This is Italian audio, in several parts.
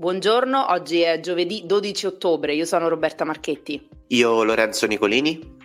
Buongiorno, oggi è giovedì 12 ottobre, io sono Roberta Marchetti. Io Lorenzo Nicolini.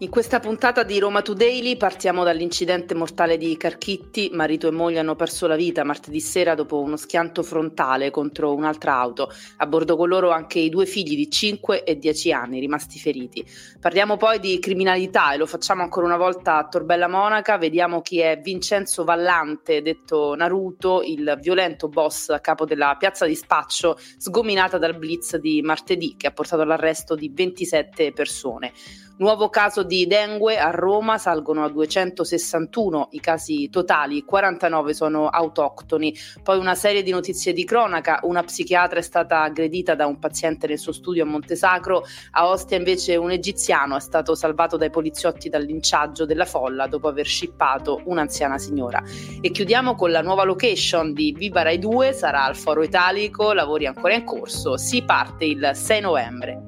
In questa puntata di Roma Today partiamo dall'incidente mortale di Carchitti. Marito e moglie hanno perso la vita martedì sera dopo uno schianto frontale contro un'altra auto. A bordo con loro anche i due figli di 5 e 10 anni rimasti feriti. Parliamo poi di criminalità e lo facciamo ancora una volta a Torbella Monaca. Vediamo chi è Vincenzo Vallante, detto Naruto, il violento boss a capo della piazza di spaccio sgominata dal blitz di martedì che ha portato all'arresto di 27 persone. Nuovo caso di dengue a Roma, salgono a 261 i casi totali, 49 sono autoctoni. Poi una serie di notizie di cronaca, una psichiatra è stata aggredita da un paziente nel suo studio a Montesacro, a Ostia invece un egiziano è stato salvato dai poliziotti dal linciaggio della folla dopo aver scippato un'anziana signora. E chiudiamo con la nuova location di Viva Rai 2, sarà al Foro Italico, lavori ancora in corso, si parte il 6 novembre.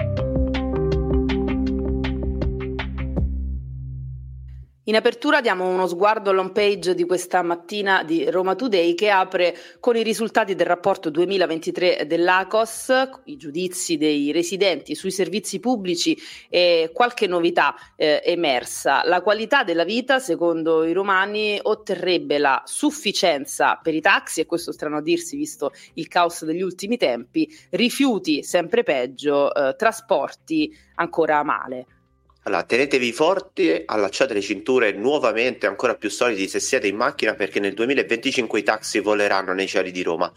In apertura diamo uno sguardo all'home page di questa mattina di Roma Today che apre con i risultati del rapporto 2023 dell'ACOS, i giudizi dei residenti sui servizi pubblici e qualche novità eh, emersa. La qualità della vita, secondo i romani, otterrebbe la sufficienza per i taxi, e questo strano a dirsi visto il caos degli ultimi tempi, rifiuti sempre peggio, eh, trasporti ancora male. Allora, tenetevi forti, allacciate le cinture nuovamente ancora più solidi se siete in macchina perché nel 2025 i taxi voleranno nei cieli di Roma.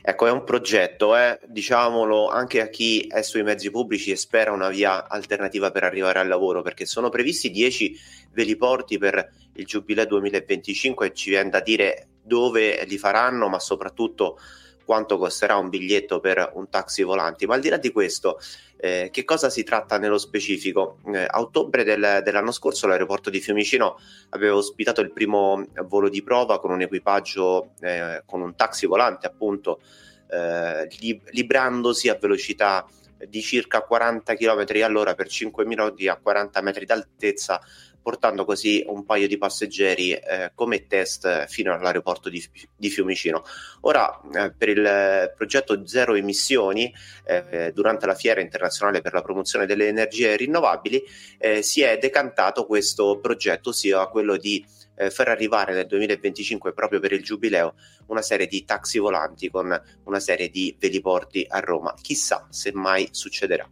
Ecco, è un progetto, eh, diciamolo anche a chi è sui mezzi pubblici e spera una via alternativa per arrivare al lavoro, perché sono previsti 10 veliporti per il Giubileo 2025 e ci viene da dire dove li faranno, ma soprattutto quanto costerà un biglietto per un taxi volanti. Ma al di là di questo, eh, che cosa si tratta nello specifico? Eh, a ottobre del, dell'anno scorso l'aeroporto di Fiumicino aveva ospitato il primo volo di prova con un equipaggio, eh, con un taxi volante appunto, eh, lib- librandosi a velocità di circa 40 km all'ora per 5 minuti a 40 metri d'altezza portando così un paio di passeggeri eh, come test fino all'aeroporto di, di Fiumicino. Ora, eh, per il progetto Zero Emissioni, eh, durante la Fiera Internazionale per la Promozione delle Energie Rinnovabili, eh, si è decantato questo progetto, ossia quello di eh, far arrivare nel 2025, proprio per il Giubileo, una serie di taxi volanti con una serie di veliporti a Roma. Chissà se mai succederà.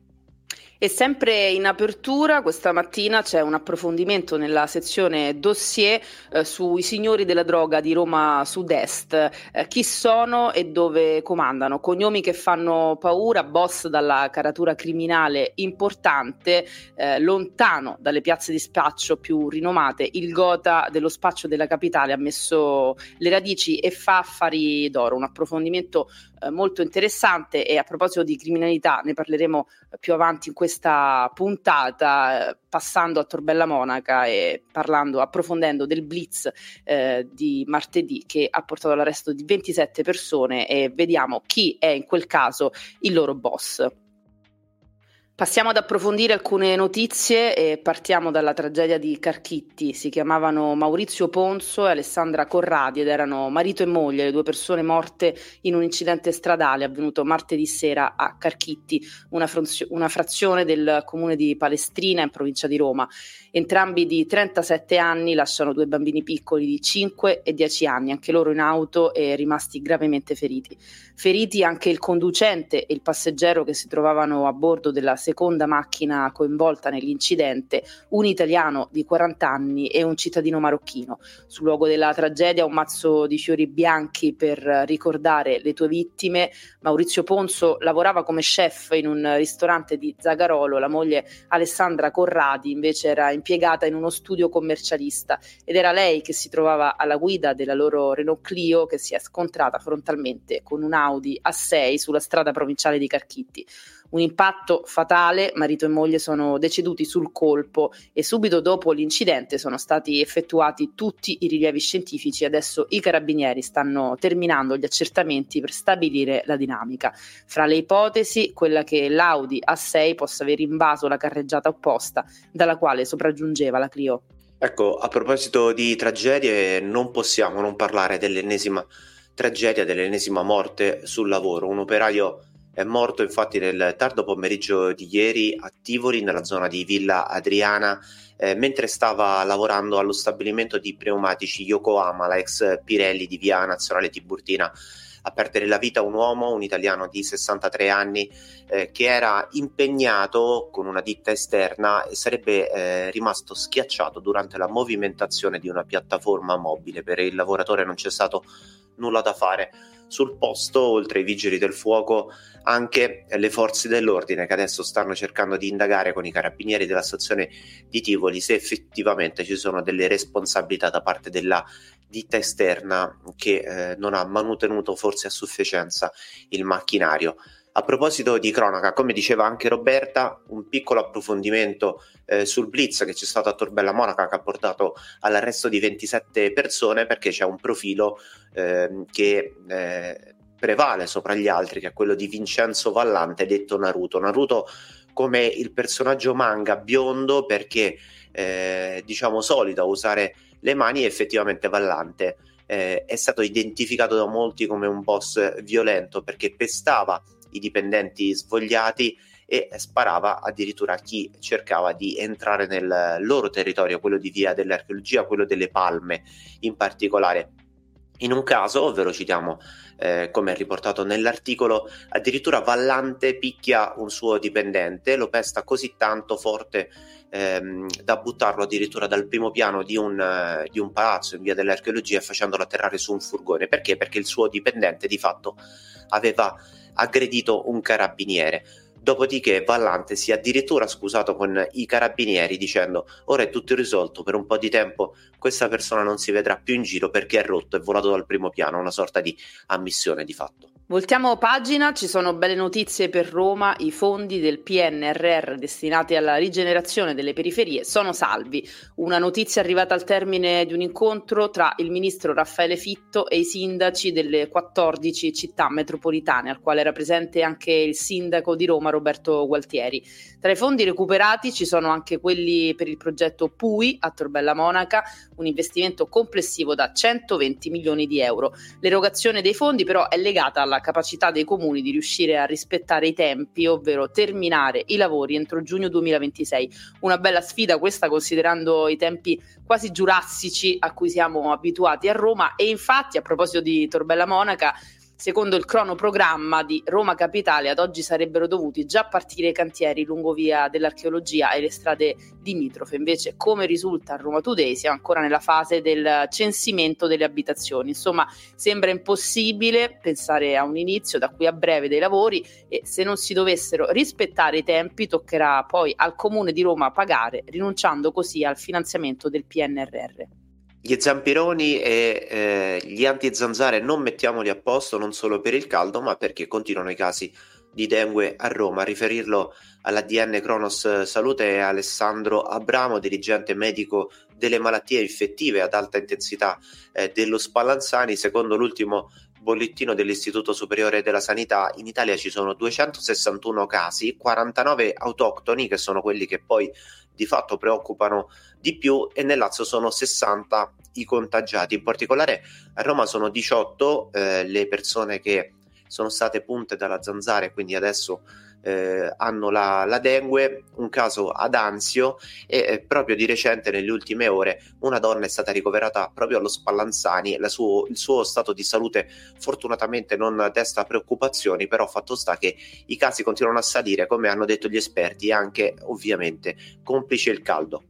E sempre in apertura questa mattina c'è un approfondimento nella sezione dossier eh, sui signori della droga di Roma Sud-Est, eh, chi sono e dove comandano, cognomi che fanno paura, boss dalla caratura criminale importante, eh, lontano dalle piazze di spaccio più rinomate, il gota dello spaccio della capitale ha messo le radici e fa affari d'oro, un approfondimento eh, molto interessante e a proposito di criminalità ne parleremo più avanti in questa puntata, eh, passando a Torbella Monaca e parlando, approfondendo del blitz eh, di martedì che ha portato all'arresto di 27 persone e vediamo chi è in quel caso il loro boss. Passiamo ad approfondire alcune notizie e partiamo dalla tragedia di Carchitti. Si chiamavano Maurizio Ponzo e Alessandra Corradi ed erano marito e moglie, le due persone morte in un incidente stradale avvenuto martedì sera a Carchitti, una, fronzio- una frazione del comune di Palestrina in provincia di Roma. Entrambi di 37 anni lasciano due bambini piccoli di 5 e 10 anni, anche loro in auto e rimasti gravemente feriti. Feriti anche il conducente e il passeggero che si trovavano a bordo della seconda macchina coinvolta nell'incidente, un italiano di 40 anni e un cittadino marocchino. Sul luogo della tragedia un mazzo di fiori bianchi per ricordare le tue vittime. Maurizio Ponzo lavorava come chef in un ristorante di Zagarolo, la moglie Alessandra Corradi invece era impiegata in uno studio commercialista ed era lei che si trovava alla guida della loro Renault Clio che si è scontrata frontalmente con un Audi A6 sulla strada provinciale di Carchitti. Un impatto fatale, marito e moglie sono deceduti sul colpo e subito dopo l'incidente sono stati effettuati tutti i rilievi scientifici. Adesso i carabinieri stanno terminando gli accertamenti per stabilire la dinamica. Fra le ipotesi, quella che l'Audi A6 possa aver invaso la carreggiata opposta dalla quale sopraggiungeva la Clio. Ecco, a proposito di tragedie, non possiamo non parlare dell'ennesima tragedia, dell'ennesima morte sul lavoro. Un operaio è morto infatti nel tardo pomeriggio di ieri a Tivoli, nella zona di Villa Adriana, eh, mentre stava lavorando allo stabilimento di pneumatici Yokohama, la ex Pirelli di Via Nazionale Tiburtina a perdere la vita un uomo, un italiano di 63 anni, eh, che era impegnato con una ditta esterna e sarebbe eh, rimasto schiacciato durante la movimentazione di una piattaforma mobile. Per il lavoratore non c'è stato nulla da fare. Sul posto, oltre ai vigili del fuoco, anche le forze dell'ordine che adesso stanno cercando di indagare con i carabinieri della stazione di Tivoli se effettivamente ci sono delle responsabilità da parte della ditta esterna che eh, non ha manutenuto forse a sufficienza il macchinario. A proposito di cronaca, come diceva anche Roberta, un piccolo approfondimento eh, sul blitz che c'è stato a Torbella Monaca che ha portato all'arresto di 27 persone perché c'è un profilo eh, che eh, prevale sopra gli altri, che è quello di Vincenzo Vallante, detto Naruto. Naruto come il personaggio manga biondo perché eh, diciamo solito a usare le mani effettivamente Vallante. Eh, è stato identificato da molti come un boss violento perché pestava i dipendenti svogliati e sparava addirittura a chi cercava di entrare nel loro territorio, quello di Via dell'Archeologia, quello delle Palme in particolare. In un caso, ovvero citiamo eh, come riportato nell'articolo, addirittura Vallante picchia un suo dipendente, lo pesta così tanto forte ehm, da buttarlo addirittura dal primo piano di un, uh, di un palazzo in via dell'archeologia facendolo atterrare su un furgone. Perché? Perché il suo dipendente di fatto aveva aggredito un carabiniere. Dopodiché Vallante si è addirittura scusato con i carabinieri dicendo ora è tutto risolto, per un po' di tempo questa persona non si vedrà più in giro perché è rotto e volato dal primo piano, una sorta di ammissione di fatto. Voltiamo pagina, ci sono belle notizie per Roma, i fondi del PNRR destinati alla rigenerazione delle periferie sono salvi. Una notizia arrivata al termine di un incontro tra il ministro Raffaele Fitto e i sindaci delle 14 città metropolitane, al quale era presente anche il sindaco di Roma Roberto Gualtieri. Tra i fondi recuperati ci sono anche quelli per il progetto PUI a Torbella Monaca, un investimento complessivo da 120 milioni di euro. L'erogazione dei fondi però è legata alla capacità dei comuni di riuscire a rispettare i tempi, ovvero terminare i lavori entro giugno 2026. Una bella sfida questa considerando i tempi quasi giurassici a cui siamo abituati a Roma e infatti a proposito di Torbella Monaca Secondo il cronoprogramma di Roma Capitale, ad oggi sarebbero dovuti già partire i cantieri lungo via dell'archeologia e le strade limitrofe. Invece, come risulta a Roma Today, siamo ancora nella fase del censimento delle abitazioni. Insomma, sembra impossibile pensare a un inizio da qui a breve dei lavori e se non si dovessero rispettare i tempi toccherà poi al Comune di Roma pagare, rinunciando così al finanziamento del PNRR. Gli zampironi e eh, gli antizanzare non mettiamoli a posto non solo per il caldo, ma perché continuano i casi di dengue a Roma. A riferirlo all'ADN Cronos Salute è Alessandro Abramo, dirigente medico delle malattie infettive ad alta intensità eh, dello Spallanzani. Secondo l'ultimo bollettino dell'Istituto Superiore della Sanità, in Italia ci sono 261 casi, 49 autoctoni, che sono quelli che poi di fatto preoccupano di più, e nel Lazio sono 60 i contagiati. In particolare a Roma sono 18 eh, le persone che sono state punte dalla zanzara e quindi adesso eh, hanno la, la, dengue, un caso ad Anzio e eh, proprio di recente nelle ultime ore una donna è stata ricoverata proprio allo Spallanzani, suo, il suo stato di salute fortunatamente non desta preoccupazioni, però fatto sta che i casi continuano a salire come hanno detto gli esperti anche ovviamente complice il caldo.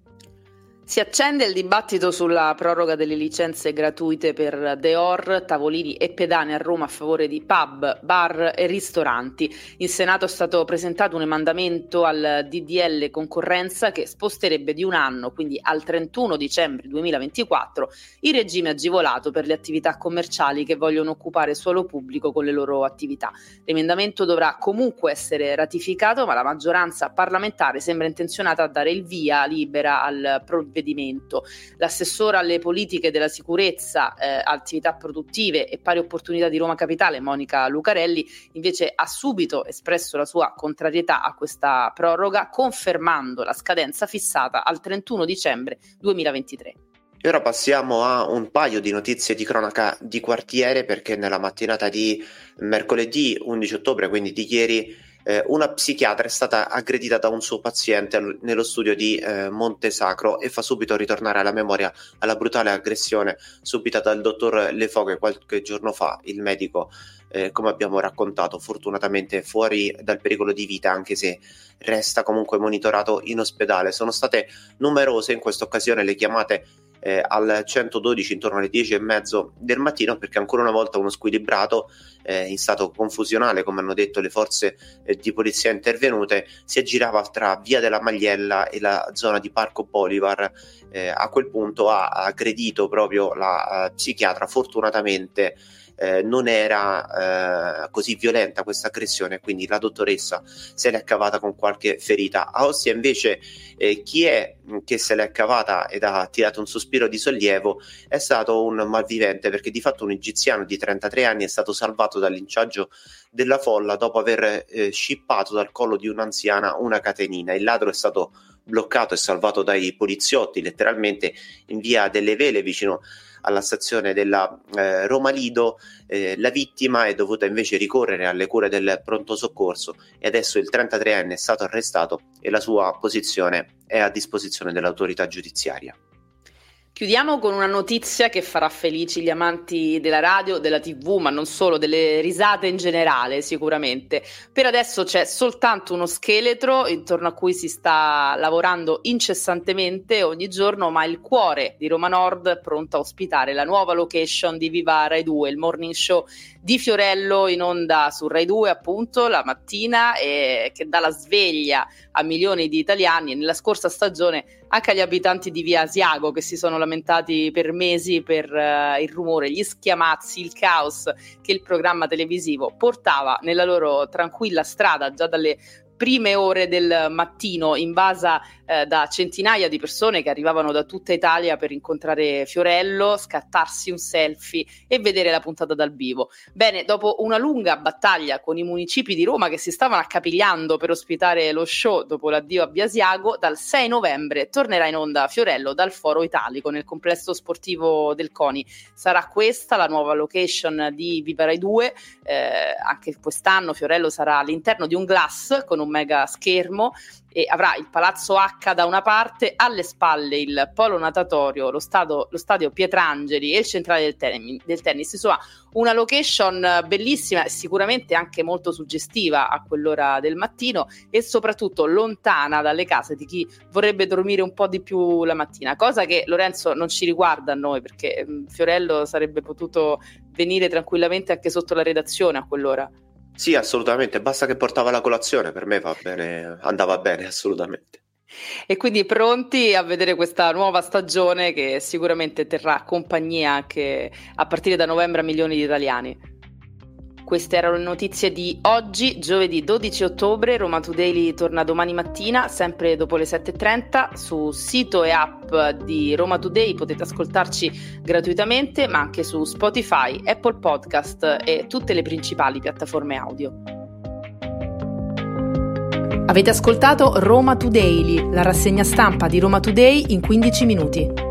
Si accende il dibattito sulla proroga delle licenze gratuite per Deor, tavolini e pedane a Roma a favore di pub, bar e ristoranti. In Senato è stato presentato un emendamento al DDL concorrenza che sposterebbe di un anno, quindi al 31 dicembre 2024, il regime agevolato per le attività commerciali che vogliono occupare suolo pubblico con le loro attività. L'emendamento dovrà comunque essere ratificato, ma la maggioranza parlamentare sembra intenzionata a dare il via libera al provvedimento impedimento. L'assessora alle politiche della sicurezza, eh, attività produttive e pari opportunità di Roma Capitale, Monica Lucarelli, invece ha subito espresso la sua contrarietà a questa proroga, confermando la scadenza fissata al 31 dicembre 2023. E ora passiamo a un paio di notizie di cronaca di quartiere perché nella mattinata di mercoledì 11 ottobre, quindi di ieri, eh, una psichiatra è stata aggredita da un suo paziente nello studio di eh, Montesacro e fa subito ritornare alla memoria alla brutale aggressione subita dal dottor Lefoghe qualche giorno fa, il medico, eh, come abbiamo raccontato, fortunatamente fuori dal pericolo di vita, anche se resta comunque monitorato in ospedale. Sono state numerose in questa occasione le chiamate eh, al 112 intorno alle 10 e mezzo del mattino perché ancora una volta uno squilibrato eh, in stato confusionale come hanno detto le forze eh, di polizia intervenute si aggirava tra via della Magliella e la zona di Parco Bolivar eh, a quel punto ha aggredito proprio la uh, psichiatra fortunatamente eh, non era eh, così violenta questa aggressione, quindi la dottoressa se l'è cavata con qualche ferita. A Ostia invece eh, chi è che se l'è cavata ed ha tirato un sospiro di sollievo è stato un malvivente perché di fatto un egiziano di 33 anni è stato salvato dal linciaggio della folla dopo aver eh, scippato dal collo di un'anziana una catenina. Il ladro è stato bloccato e salvato dai poliziotti letteralmente in via delle Vele vicino alla stazione della eh, Roma Lido, eh, la vittima è dovuta invece ricorrere alle cure del pronto soccorso e adesso il 33enne è stato arrestato e la sua posizione è a disposizione dell'autorità giudiziaria. Chiudiamo con una notizia che farà felici gli amanti della radio, della tv, ma non solo, delle risate in generale sicuramente. Per adesso c'è soltanto uno scheletro intorno a cui si sta lavorando incessantemente ogni giorno, ma il cuore di Roma Nord è pronto a ospitare la nuova location di Viva Rai 2, il morning show di Fiorello in onda su Rai 2 appunto la mattina e che dà la sveglia a milioni di italiani nella scorsa stagione anche agli abitanti di Via Asiago che si sono lamentati per mesi per uh, il rumore, gli schiamazzi, il caos che il programma televisivo portava nella loro tranquilla strada già dalle prime ore del mattino invasa eh, da centinaia di persone che arrivavano da tutta Italia per incontrare Fiorello, scattarsi un selfie e vedere la puntata dal vivo. Bene, dopo una lunga battaglia con i municipi di Roma che si stavano accapigliando per ospitare lo show dopo l'addio a Biasiago, dal 6 novembre tornerà in onda Fiorello dal Foro Italico nel complesso sportivo del CONI. Sarà questa la nuova location di Viva Rai 2, eh, anche quest'anno Fiorello sarà all'interno di un glass con un mega schermo e avrà il Palazzo H da una parte, alle spalle il polo natatorio, lo, stato, lo stadio Pietrangeli e il centrale del, ten- del, tennis. Insomma, una location bellissima sicuramente anche molto suggestiva a quell'ora del mattino e soprattutto lontana dalle case di chi vorrebbe dormire un po' di più la mattina, cosa che Lorenzo non ci riguarda a noi perché mm, Fiorello sarebbe potuto venire tranquillamente anche sotto la redazione a quell'ora. Sì, assolutamente, basta che portava la colazione, per me va bene, andava bene assolutamente. E quindi pronti a vedere questa nuova stagione che sicuramente terrà compagnia anche a partire da novembre a milioni di italiani. Queste erano le notizie di oggi, giovedì 12 ottobre. Roma Today torna domani mattina, sempre dopo le 7.30. Su sito e app di Roma Today potete ascoltarci gratuitamente, ma anche su Spotify, Apple Podcast e tutte le principali piattaforme audio. Avete ascoltato Roma Today, la rassegna stampa di Roma Today in 15 minuti.